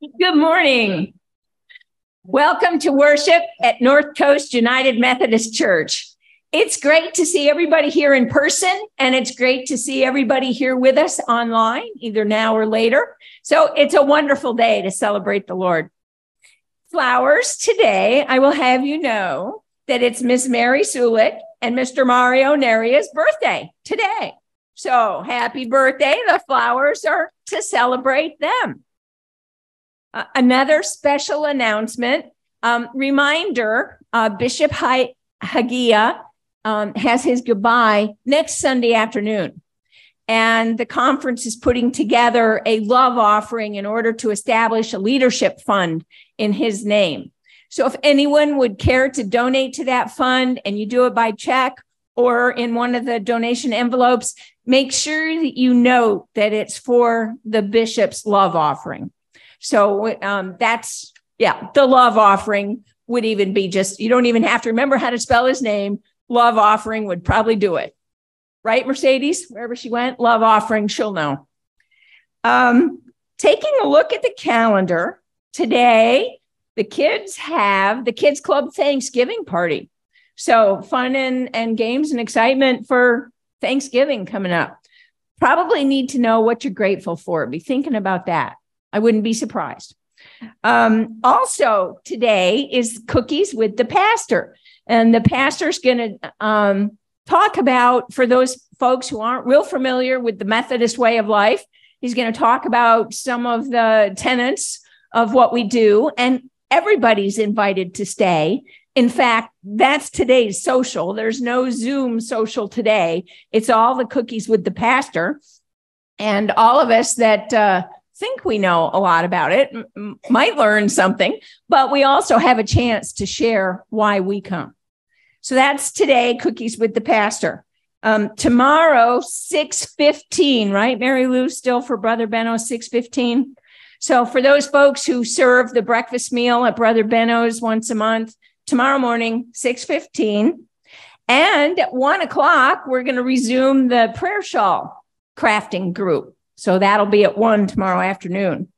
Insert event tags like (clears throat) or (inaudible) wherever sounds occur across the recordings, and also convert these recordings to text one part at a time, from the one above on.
Good morning. Welcome to worship at North Coast United Methodist Church. It's great to see everybody here in person, and it's great to see everybody here with us online, either now or later. So it's a wonderful day to celebrate the Lord. Flowers today, I will have you know that it's Miss Mary Sulik and Mr. Mario Neria's birthday today. So happy birthday. The flowers are to celebrate them. Uh, another special announcement um, reminder uh, Bishop Hagiya um, has his goodbye next Sunday afternoon. And the conference is putting together a love offering in order to establish a leadership fund in his name. So if anyone would care to donate to that fund and you do it by check or in one of the donation envelopes, make sure that you note that it's for the bishop's love offering. So um, that's, yeah, the love offering would even be just, you don't even have to remember how to spell his name. Love offering would probably do it. Right, Mercedes? Wherever she went, love offering, she'll know. Um, taking a look at the calendar today, the kids have the Kids Club Thanksgiving party. So fun and, and games and excitement for Thanksgiving coming up. Probably need to know what you're grateful for. Be thinking about that. I wouldn't be surprised. Um, also, today is cookies with the pastor, and the pastor's going to um, talk about for those folks who aren't real familiar with the Methodist way of life. He's going to talk about some of the tenets of what we do, and everybody's invited to stay. In fact, that's today's social. There's no Zoom social today. It's all the cookies with the pastor. And all of us that uh, think we know a lot about it, m- might learn something, but we also have a chance to share why we come. So that's today, Cookies with the Pastor. Um, tomorrow, 6.15, right, Mary Lou, still for Brother Benno, 6.15. So for those folks who serve the breakfast meal at Brother Benno's once a month, tomorrow morning, 6.15. And at one o'clock, we're going to resume the prayer shawl crafting group. So that'll be at one tomorrow afternoon.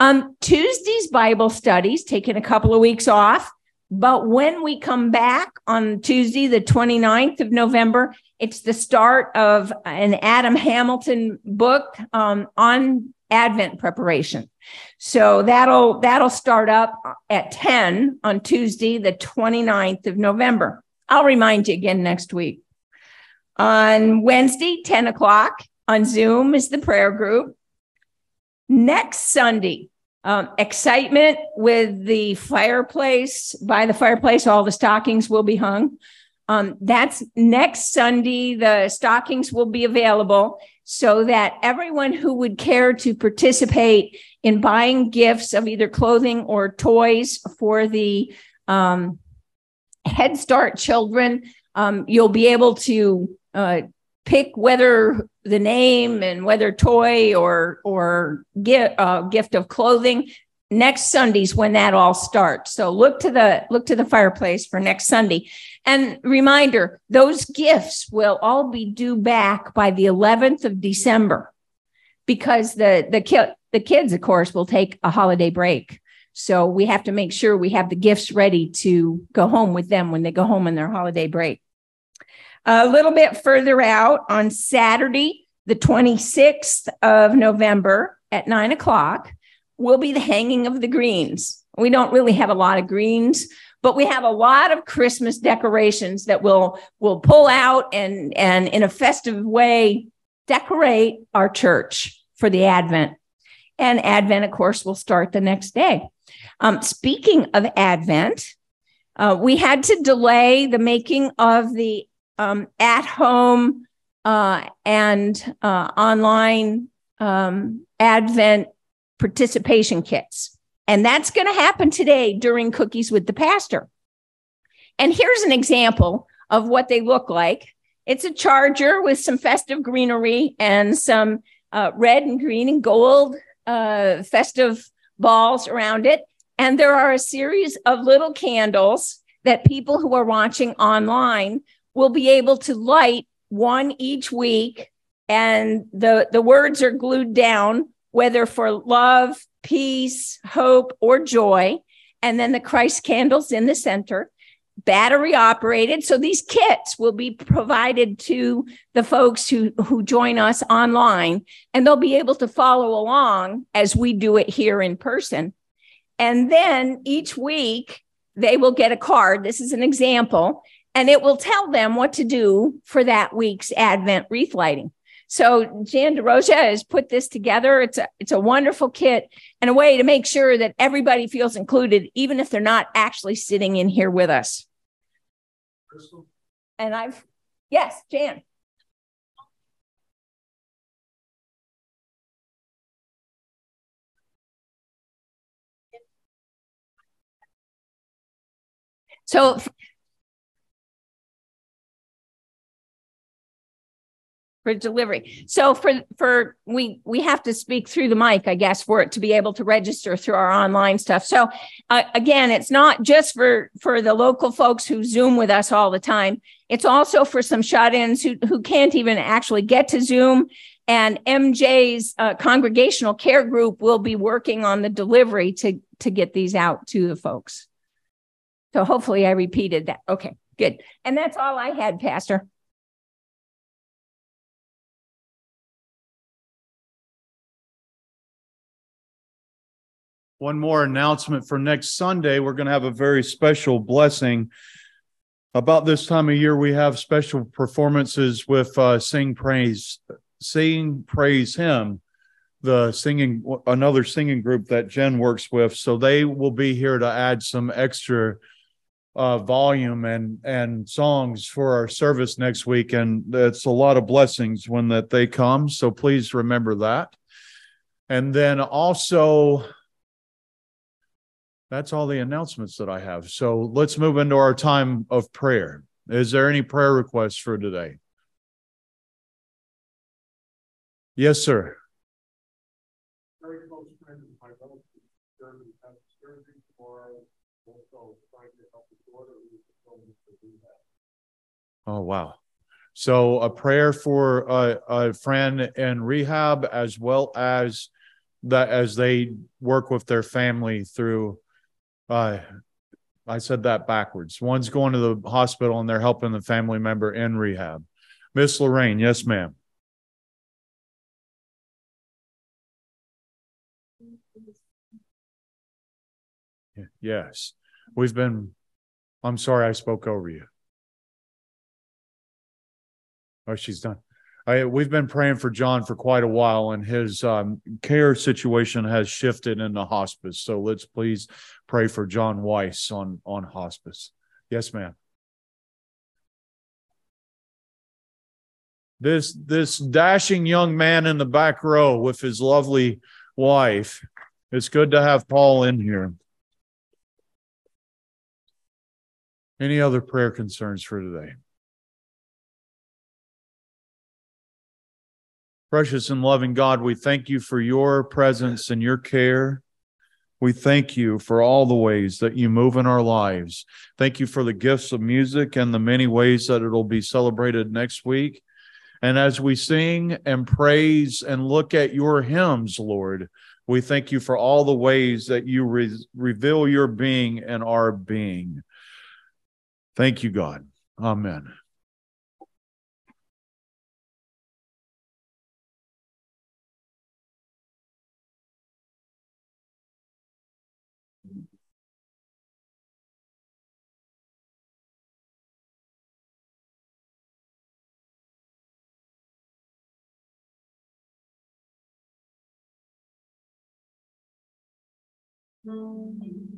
Um, Tuesday's Bible studies, taking a couple of weeks off. But when we come back on Tuesday, the 29th of November, it's the start of an Adam Hamilton book um, on Advent preparation. So that'll that'll start up at 10 on Tuesday, the 29th of November. I'll remind you again next week. On Wednesday, 10 o'clock, on Zoom is the prayer group. Next Sunday, um, excitement with the fireplace. By the fireplace, all the stockings will be hung. Um, that's next Sunday. The stockings will be available so that everyone who would care to participate in buying gifts of either clothing or toys for the um, Head Start children, um, you'll be able to uh, pick whether the name and whether toy or or gift, uh, gift of clothing. Next sunday's when that all starts. So look to the look to the fireplace for next sunday. And reminder those gifts will all be due back by the 11th of december because the the ki- the kids of course will take a holiday break. So we have to make sure we have the gifts ready to go home with them when they go home on their holiday break a little bit further out on Saturday, the 26th of November at nine o'clock, will be the hanging of the greens. We don't really have a lot of greens, but we have a lot of Christmas decorations that we'll, we'll pull out and and in a festive way decorate our church for the Advent. And Advent, of course, will start the next day. Um, speaking of Advent, uh, we had to delay the making of the um, at home uh, and uh, online um, Advent participation kits. And that's going to happen today during Cookies with the Pastor. And here's an example of what they look like it's a charger with some festive greenery and some uh, red and green and gold uh, festive balls around it. And there are a series of little candles that people who are watching online will be able to light one each week and the the words are glued down whether for love peace, hope, or joy. And then the Christ candles in the center, battery operated. So these kits will be provided to the folks who, who join us online, and they'll be able to follow along as we do it here in person. And then each week, they will get a card. This is an example, and it will tell them what to do for that week's Advent wreath lighting. So Jan DeRosa has put this together. It's a it's a wonderful kit and a way to make sure that everybody feels included, even if they're not actually sitting in here with us. Crystal? And I've yes, Jan. So for delivery. So for for we we have to speak through the mic, I guess, for it to be able to register through our online stuff. So uh, again, it's not just for for the local folks who Zoom with us all the time. It's also for some shut-ins who who can't even actually get to Zoom. And MJ's uh, congregational care group will be working on the delivery to to get these out to the folks. So hopefully I repeated that. Okay, good. And that's all I had, Pastor. One more announcement for next Sunday. We're going to have a very special blessing. About this time of year, we have special performances with uh, Sing Praise, Sing Praise Him, the singing, another singing group that Jen works with. So they will be here to add some extra uh, volume and and songs for our service next week, and it's a lot of blessings when that they come. So please remember that. And then also that's all the announcements that I have. So let's move into our time of prayer. Is there any prayer requests for today? Yes, sir. Very close friend of my relative surgery tomorrow. Also trying to help his daughter Oh wow. So a prayer for a, a friend in rehab as well as that as they work with their family through uh, I said that backwards. One's going to the hospital and they're helping the family member in rehab. Miss Lorraine, yes, ma'am. Yes. We've been, I'm sorry I spoke over you. Oh, she's done. I, we've been praying for John for quite a while, and his um, care situation has shifted into hospice. So let's please pray for John Weiss on on hospice. Yes, ma'am. This this dashing young man in the back row with his lovely wife. It's good to have Paul in here. Any other prayer concerns for today? Precious and loving God, we thank you for your presence and your care. We thank you for all the ways that you move in our lives. Thank you for the gifts of music and the many ways that it'll be celebrated next week. And as we sing and praise and look at your hymns, Lord, we thank you for all the ways that you re- reveal your being and our being. Thank you, God. Amen. 음.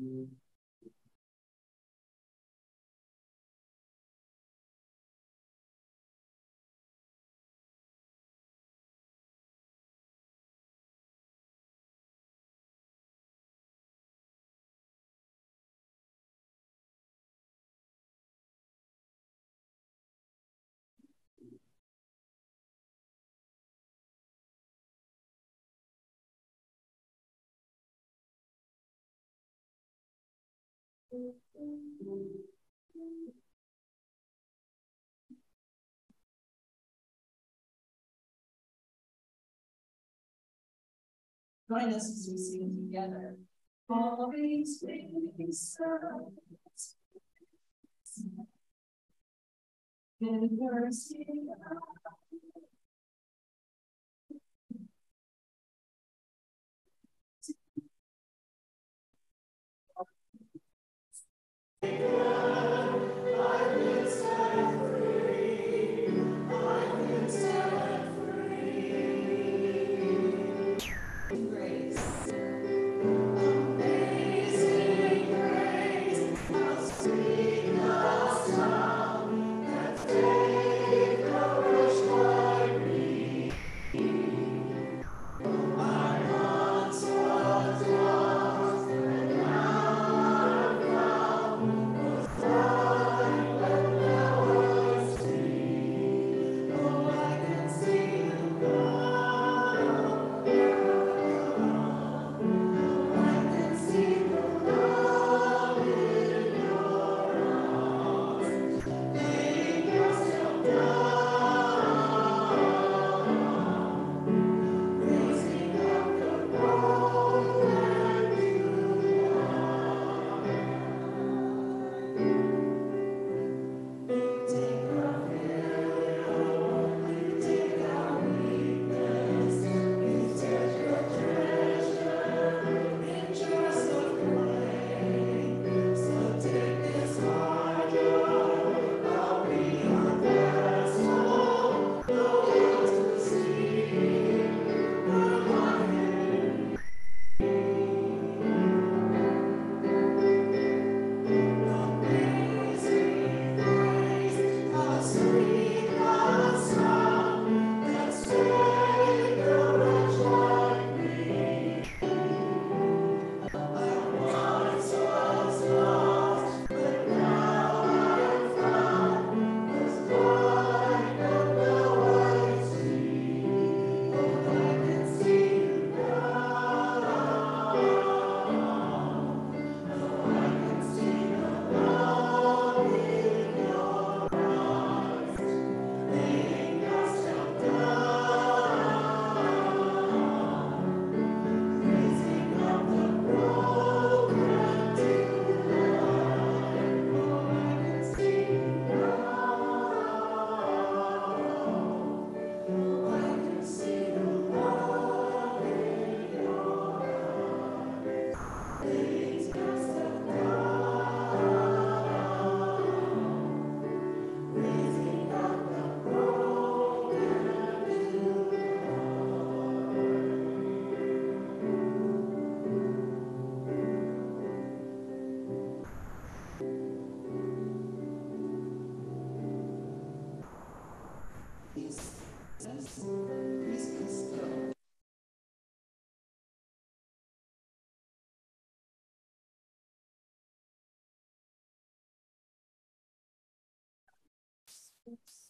Mm-hmm. Join us as we sing together. Always brings us in mercy. Obrigado. Oops.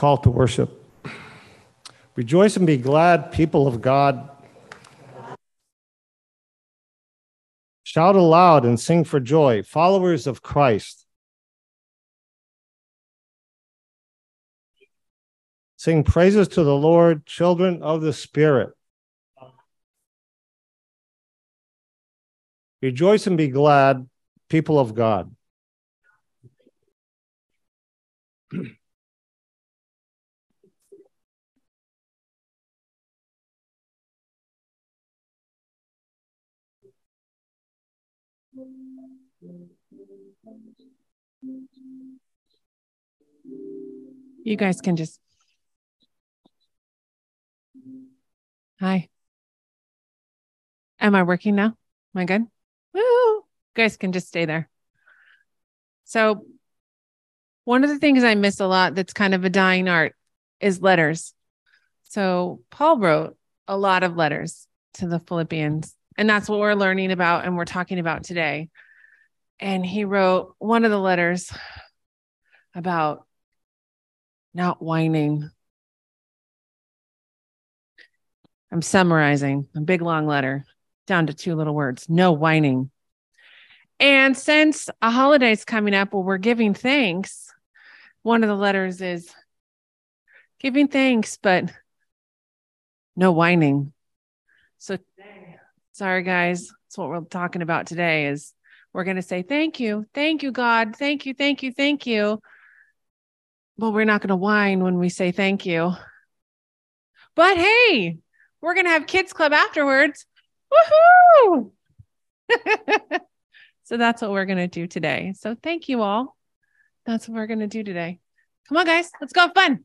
Call to worship. Rejoice and be glad, people of God. Shout aloud and sing for joy, followers of Christ. Sing praises to the Lord, children of the Spirit. Rejoice and be glad, people of God. (clears throat) You guys can just. Hi. Am I working now? Am I good? Woo! You guys can just stay there. So, one of the things I miss a lot that's kind of a dying art is letters. So, Paul wrote a lot of letters to the Philippians, and that's what we're learning about and we're talking about today. And he wrote one of the letters about not whining. I'm summarizing a big long letter down to two little words no whining. And since a holiday's coming up where we're giving thanks, one of the letters is giving thanks, but no whining. So sorry guys, that's what we're talking about today is we're going to say thank you. Thank you God. Thank you. Thank you. Thank you. But we're not going to whine when we say thank you. But hey, we're going to have kids club afterwards. Woohoo! (laughs) so that's what we're going to do today. So thank you all. That's what we're going to do today. Come on, guys. Let's go have fun.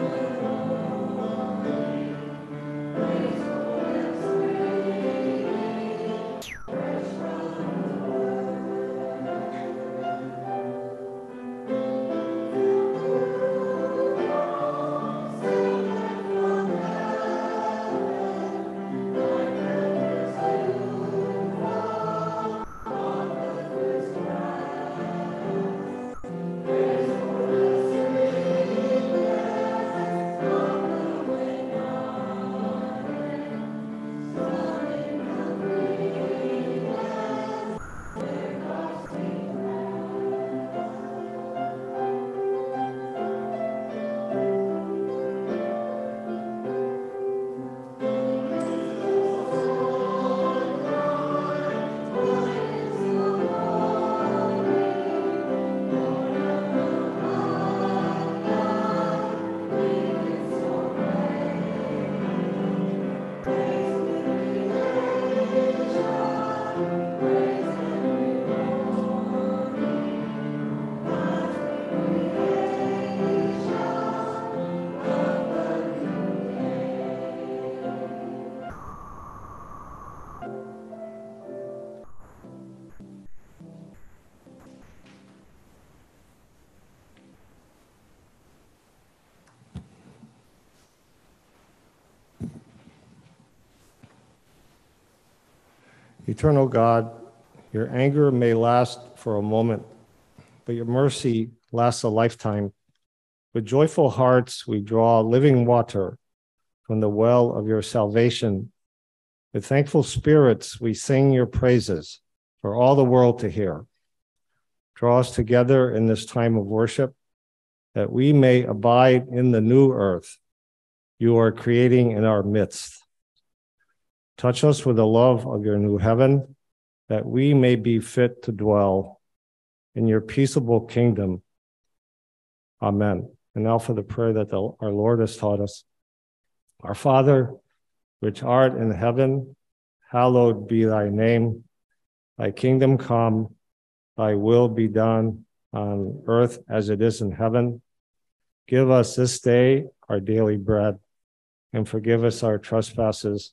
Amen. Eternal God, your anger may last for a moment, but your mercy lasts a lifetime. With joyful hearts, we draw living water from the well of your salvation. With thankful spirits, we sing your praises for all the world to hear. Draw us together in this time of worship that we may abide in the new earth you are creating in our midst. Touch us with the love of your new heaven, that we may be fit to dwell in your peaceable kingdom. Amen. And now for the prayer that the, our Lord has taught us. Our Father, which art in heaven, hallowed be thy name. Thy kingdom come, thy will be done on earth as it is in heaven. Give us this day our daily bread, and forgive us our trespasses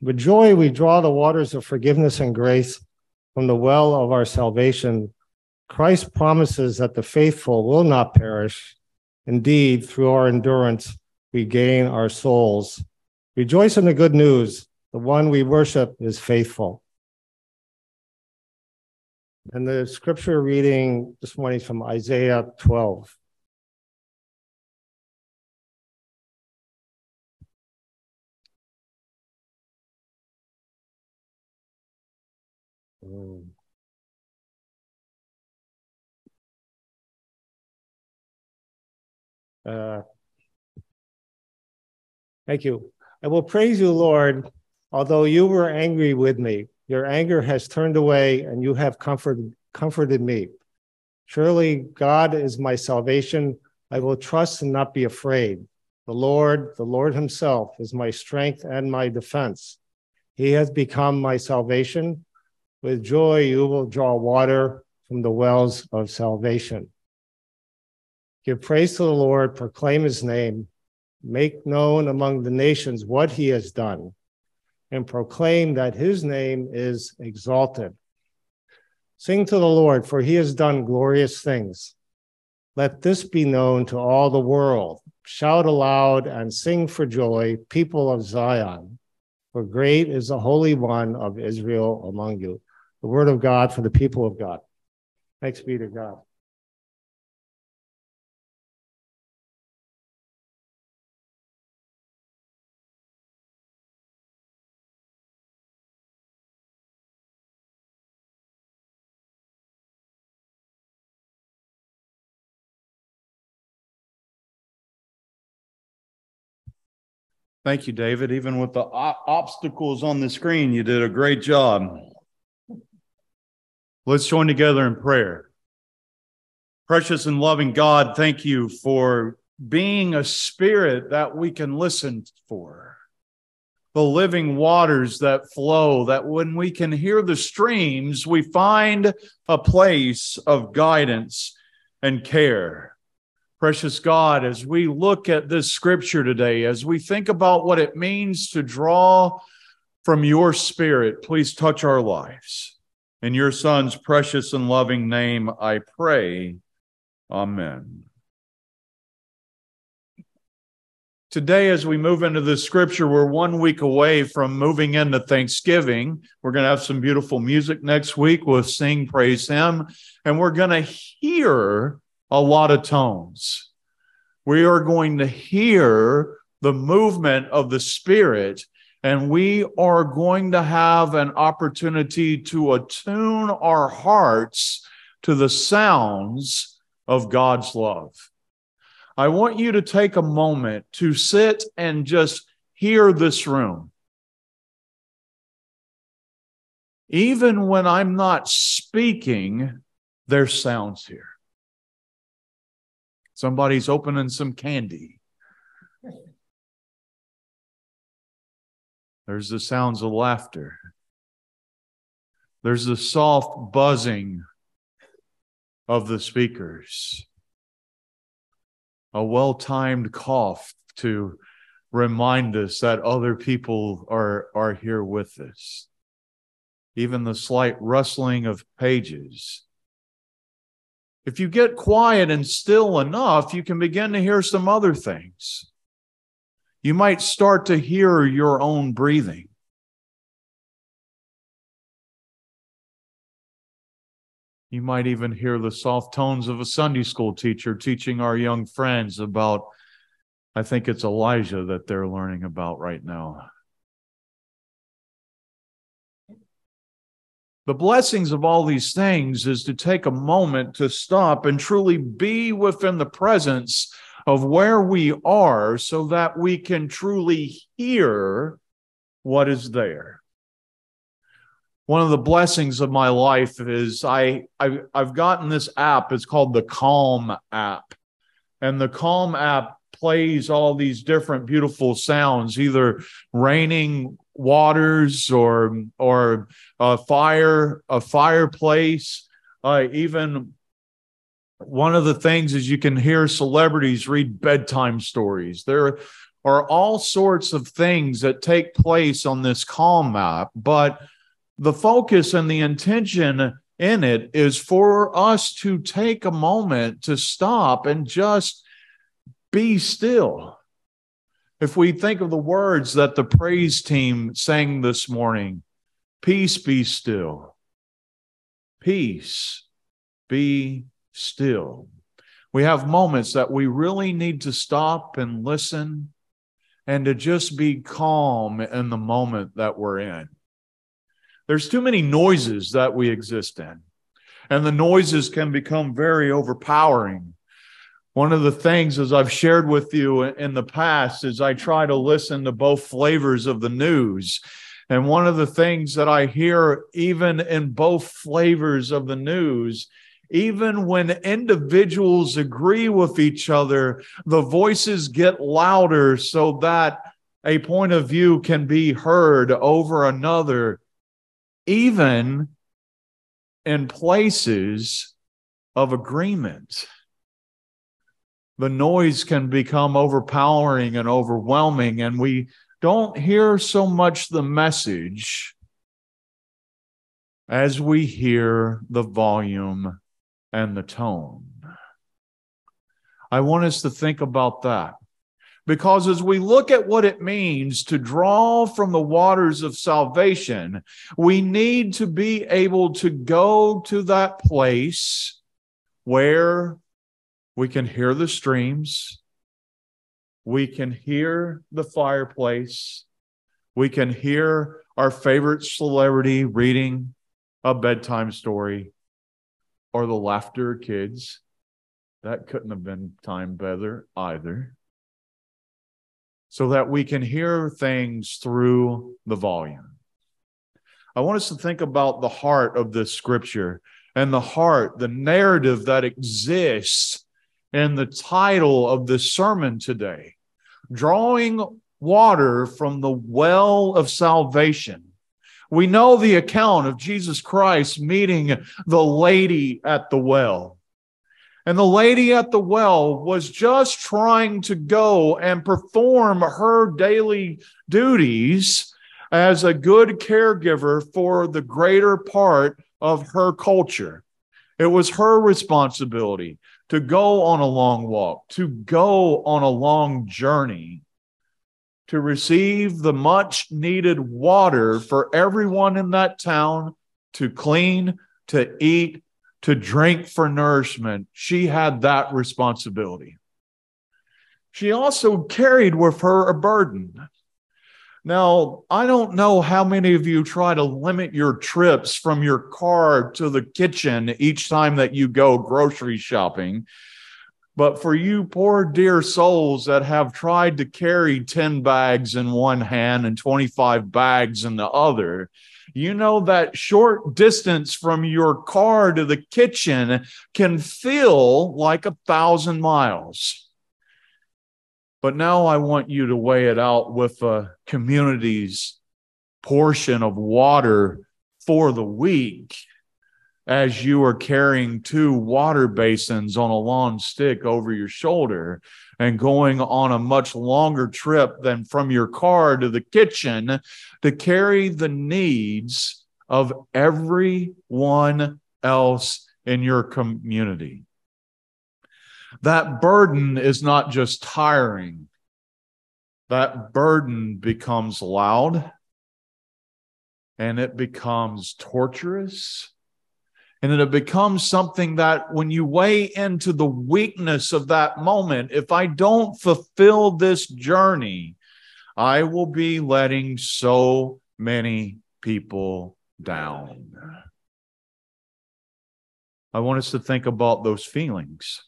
With joy, we draw the waters of forgiveness and grace from the well of our salvation. Christ promises that the faithful will not perish. Indeed, through our endurance, we gain our souls. Rejoice in the good news. The one we worship is faithful. And the scripture reading this morning is from Isaiah 12. Mm. Uh, thank you. I will praise you, Lord, although you were angry with me. Your anger has turned away, and you have comforted, comforted me. Surely God is my salvation. I will trust and not be afraid. The Lord, the Lord Himself, is my strength and my defense. He has become my salvation. With joy, you will draw water from the wells of salvation. Give praise to the Lord, proclaim his name, make known among the nations what he has done, and proclaim that his name is exalted. Sing to the Lord, for he has done glorious things. Let this be known to all the world. Shout aloud and sing for joy, people of Zion, for great is the Holy One of Israel among you the word of God for the people of God. Thanks be to God. Thank you, David. Even with the obstacles on the screen, you did a great job. Let's join together in prayer. Precious and loving God, thank you for being a spirit that we can listen for. The living waters that flow, that when we can hear the streams, we find a place of guidance and care. Precious God, as we look at this scripture today, as we think about what it means to draw from your spirit, please touch our lives. In your Son's precious and loving name, I pray. Amen. Today, as we move into the scripture, we're one week away from moving into Thanksgiving. We're going to have some beautiful music next week. We'll sing, praise Him, and we're going to hear a lot of tones. We are going to hear the movement of the Spirit and we are going to have an opportunity to attune our hearts to the sounds of God's love. I want you to take a moment to sit and just hear this room. Even when I'm not speaking, there's sounds here. Somebody's opening some candy. There's the sounds of laughter. There's the soft buzzing of the speakers. A well timed cough to remind us that other people are, are here with us. Even the slight rustling of pages. If you get quiet and still enough, you can begin to hear some other things you might start to hear your own breathing. You might even hear the soft tones of a Sunday school teacher teaching our young friends about, I think it's Elijah that they're learning about right now. The blessings of all these things is to take a moment to stop and truly be within the presence of where we are so that we can truly hear what is there. One of the blessings of my life is I, I I've gotten this app. It's called the Calm app. And the Calm app plays all these different beautiful sounds, either raining waters or or a fire, a fireplace, uh, even one of the things is you can hear celebrities read bedtime stories. There are all sorts of things that take place on this Calm app, but the focus and the intention in it is for us to take a moment to stop and just be still. If we think of the words that the praise team sang this morning, peace be still. Peace be still. We have moments that we really need to stop and listen and to just be calm in the moment that we're in. There's too many noises that we exist in, and the noises can become very overpowering. One of the things, as I've shared with you in the past, is I try to listen to both flavors of the news. And one of the things that I hear, even in both flavors of the news, even when individuals agree with each other, the voices get louder so that a point of view can be heard over another, even in places of agreement. The noise can become overpowering and overwhelming, and we don't hear so much the message as we hear the volume and the tone. I want us to think about that. Because as we look at what it means to draw from the waters of salvation, we need to be able to go to that place where we can hear the streams, we can hear the fireplace, we can hear our favorite celebrity reading a bedtime story, or the laughter kids. That couldn't have been timed better either. So that we can hear things through the volume. I want us to think about the heart of this scripture and the heart, the narrative that exists in the title of this sermon today drawing water from the well of salvation we know the account of Jesus Christ meeting the lady at the well. And the lady at the well was just trying to go and perform her daily duties as a good caregiver for the greater part of her culture. It was her responsibility to go on a long walk, to go on a long journey to receive the much needed water for everyone in that town to clean, to eat, to drink for nourishment. She had that responsibility. She also carried with her a burden. Now, I don't know how many of you try to limit your trips from your car to the kitchen each time that you go grocery shopping but for you poor dear souls that have tried to carry 10 bags in one hand and 25 bags in the other, you know that short distance from your car to the kitchen can feel like a thousand miles. But now I want you to weigh it out with a community's portion of water for the week as you are carrying two water basins on a long stick over your shoulder and going on a much longer trip than from your car to the kitchen to carry the needs of everyone else in your community. That burden is not just tiring, that burden becomes loud and it becomes torturous And then it becomes something that when you weigh into the weakness of that moment, if I don't fulfill this journey, I will be letting so many people down. I want us to think about those feelings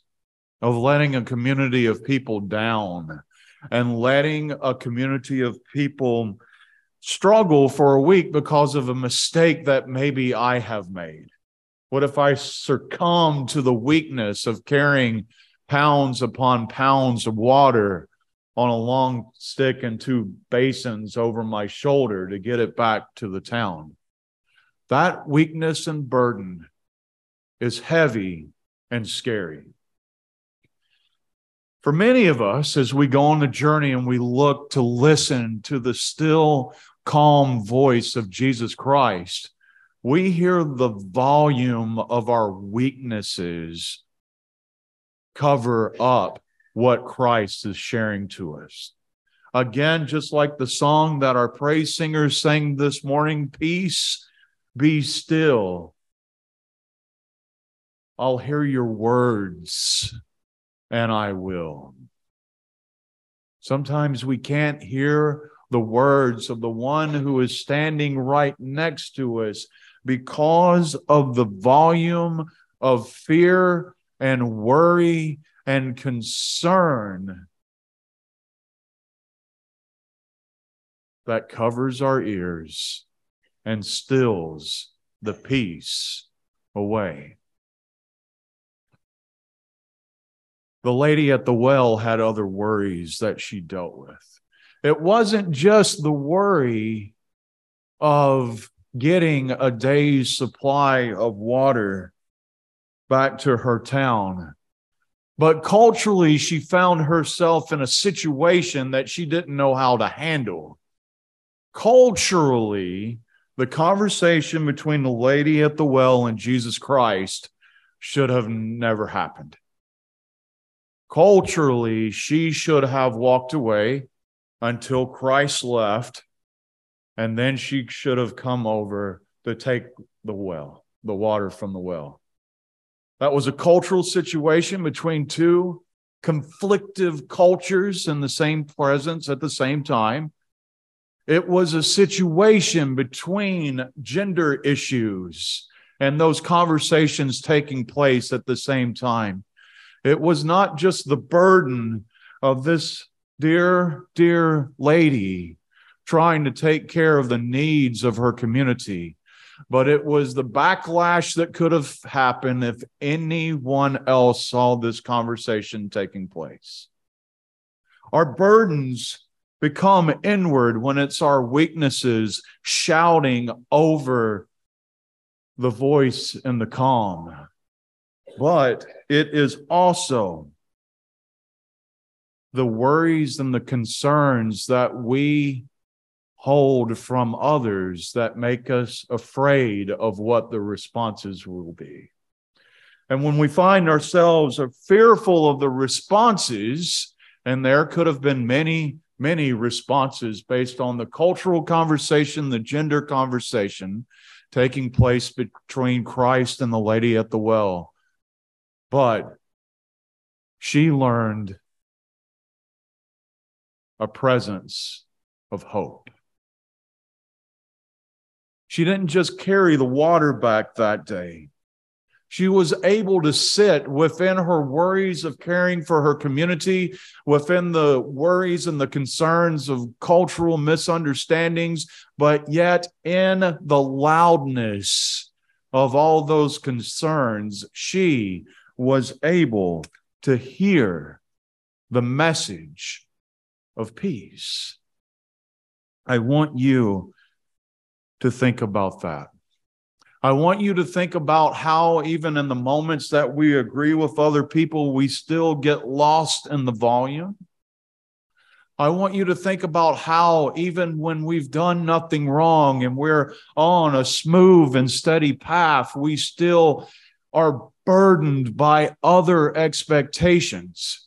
of letting a community of people down and letting a community of people struggle for a week because of a mistake that maybe I have made. What if I succumb to the weakness of carrying pounds upon pounds of water on a long stick and two basins over my shoulder to get it back to the town? That weakness and burden is heavy and scary. For many of us, as we go on the journey and we look to listen to the still, calm voice of Jesus Christ, we hear the volume of our weaknesses cover up what Christ is sharing to us. Again, just like the song that our praise singers sang this morning, peace, be still. I'll hear your words and I will. Sometimes we can't hear the words of the one who is standing right next to us because of the volume of fear and worry and concern that covers our ears and stills the peace away. The lady at the well had other worries that she dealt with. It wasn't just the worry of getting a day's supply of water back to her town. But culturally, she found herself in a situation that she didn't know how to handle. Culturally, the conversation between the lady at the well and Jesus Christ should have never happened. Culturally, she should have walked away until Christ left and then she should have come over to take the well, the water from the well. That was a cultural situation between two conflictive cultures in the same presence at the same time. It was a situation between gender issues and those conversations taking place at the same time. It was not just the burden of this dear, dear lady trying to take care of the needs of her community. But it was the backlash that could have happened if anyone else saw this conversation taking place. Our burdens become inward when it's our weaknesses shouting over the voice and the calm. But it is also the worries and the concerns that we hold from others that make us afraid of what the responses will be. And when we find ourselves fearful of the responses, and there could have been many, many responses based on the cultural conversation, the gender conversation taking place between Christ and the lady at the well. But she learned a presence of hope. She didn't just carry the water back that day. She was able to sit within her worries of caring for her community, within the worries and the concerns of cultural misunderstandings, but yet in the loudness of all those concerns, she was able to hear the message of peace. I want you to think about that. I want you to think about how, even in the moments that we agree with other people, we still get lost in the volume. I want you to think about how, even when we've done nothing wrong and we're on a smooth and steady path, we still are burdened by other expectations.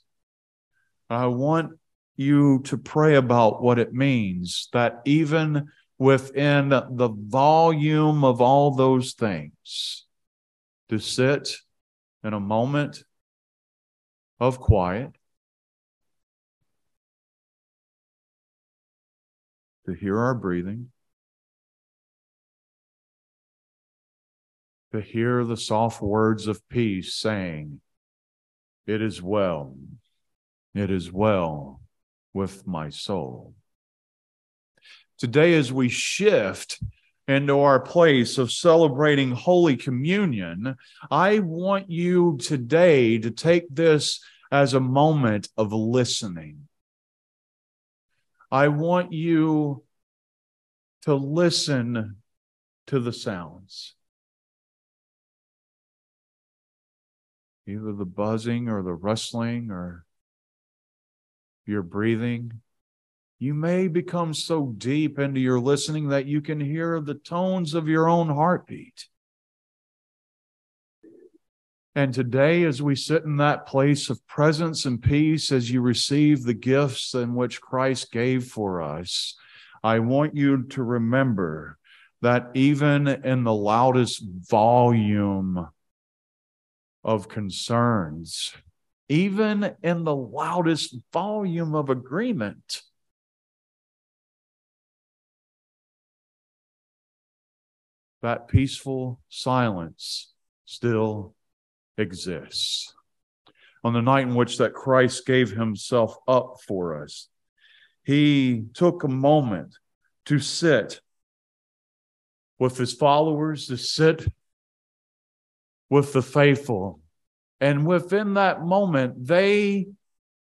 I want you to pray about what it means that even within the volume of all those things, to sit in a moment of quiet, to hear our breathing, to hear the soft words of peace saying, It is well, it is well with my soul. Today, as we shift into our place of celebrating Holy Communion, I want you today to take this as a moment of listening. I want you to listen to the sounds. Either the buzzing or the rustling or your breathing. You may become so deep into your listening that you can hear the tones of your own heartbeat. And today, as we sit in that place of presence and peace, as you receive the gifts in which Christ gave for us, I want you to remember that even in the loudest volume of concerns, even in the loudest volume of agreement, that peaceful silence still exists. On the night in which that Christ gave himself up for us, he took a moment to sit with his followers, to sit with the faithful. And within that moment, they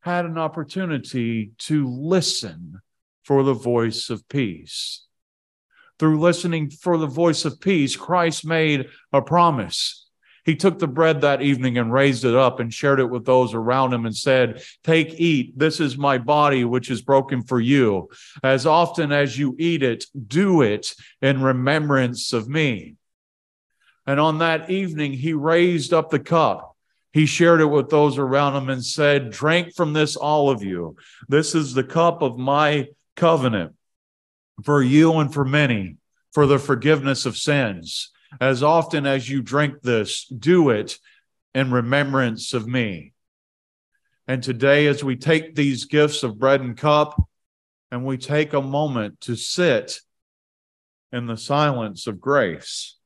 had an opportunity to listen for the voice of peace through listening for the voice of peace, Christ made a promise. He took the bread that evening and raised it up and shared it with those around him and said, Take, eat. This is my body, which is broken for you. As often as you eat it, do it in remembrance of me. And on that evening, he raised up the cup. He shared it with those around him and said, Drink from this, all of you. This is the cup of my covenant for you and for many for the forgiveness of sins. As often as you drink this, do it in remembrance of me. And today, as we take these gifts of bread and cup, and we take a moment to sit in the silence of grace.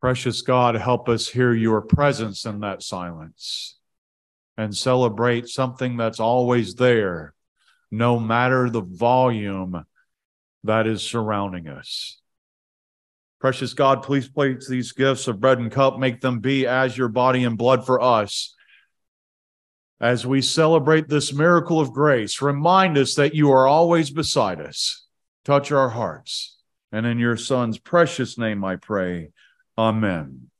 Precious God, help us hear your presence in that silence and celebrate something that's always there, no matter the volume that is surrounding us. Precious God, please place these gifts of bread and cup, make them be as your body and blood for us. As we celebrate this miracle of grace, remind us that you are always beside us. Touch our hearts. And in your Son's precious name, I pray. Amen.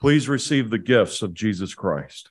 Please receive the gifts of Jesus Christ.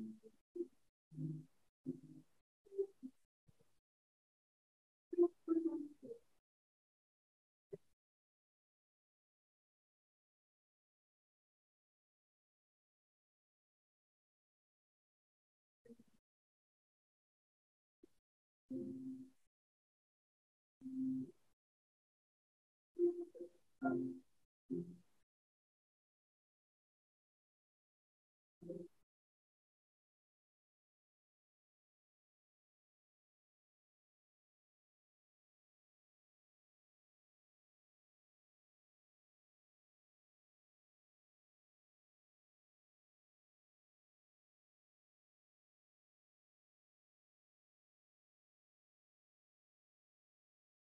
Thank mm -hmm.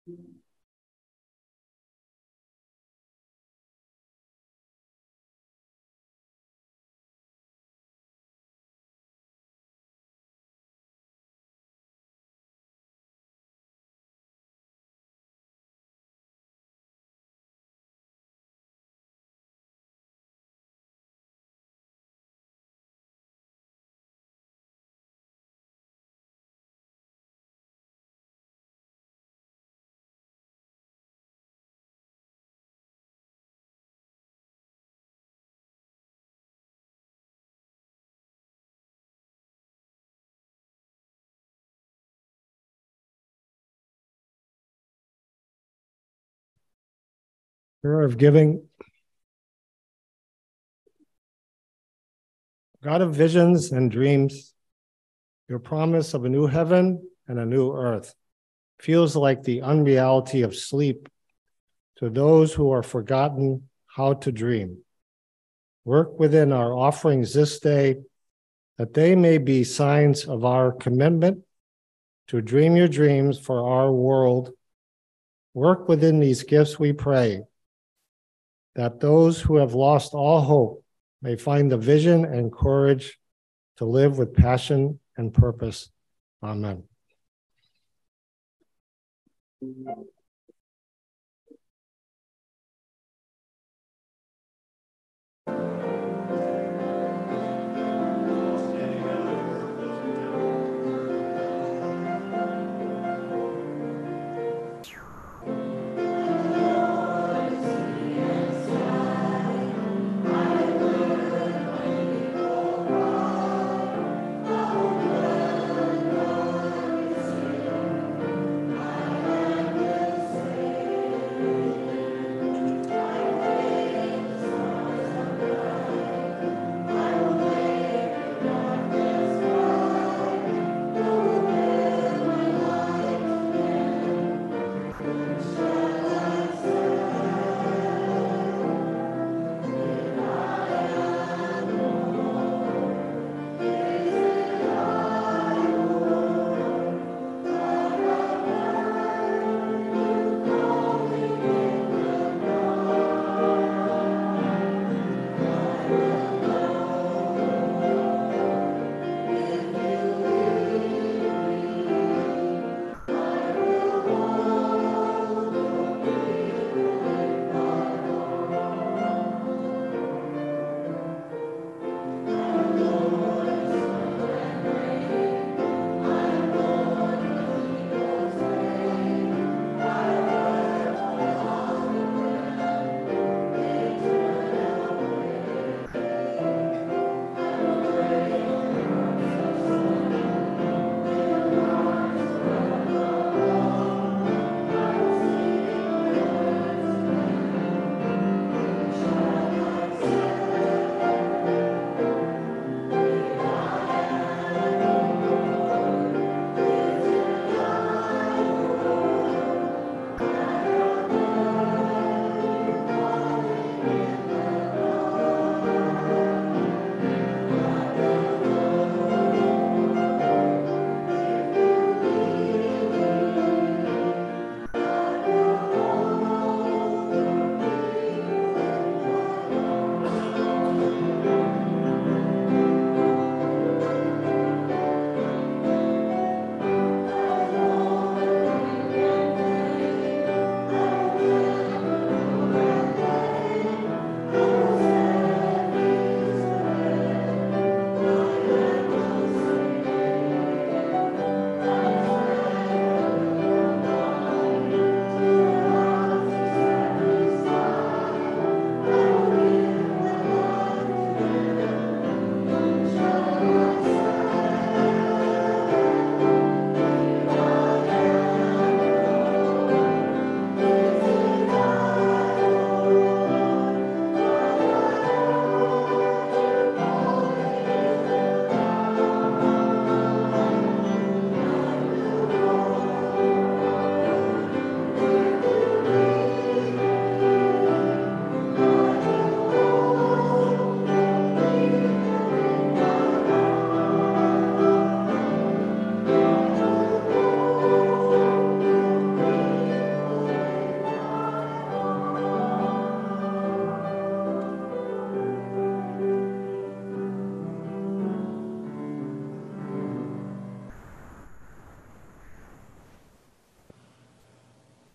you. Prayer of giving. God of visions and dreams, your promise of a new heaven and a new earth feels like the unreality of sleep to those who are forgotten how to dream. Work within our offerings this day that they may be signs of our commitment to dream your dreams for our world. Work within these gifts, we pray, that those who have lost all hope may find the vision and courage to live with passion and purpose. Amen.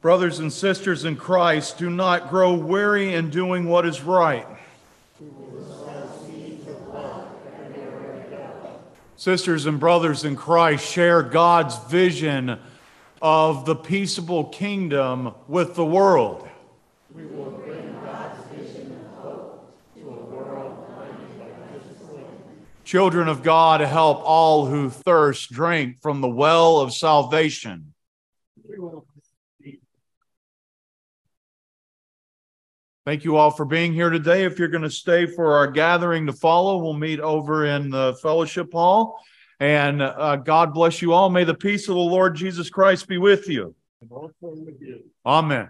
Brothers and sisters in Christ, do not grow weary in doing what is right. Sisters and brothers in Christ, share God's vision of the peaceable kingdom with the world. We will bring God's vision of hope to a world Children of God, help all who thirst drink from the well of salvation. Thank you all for being here today. If you're going to stay for our gathering to follow, we'll meet over in the fellowship hall. And uh, God bless you all. May the peace of the Lord Jesus Christ be with you. Amen.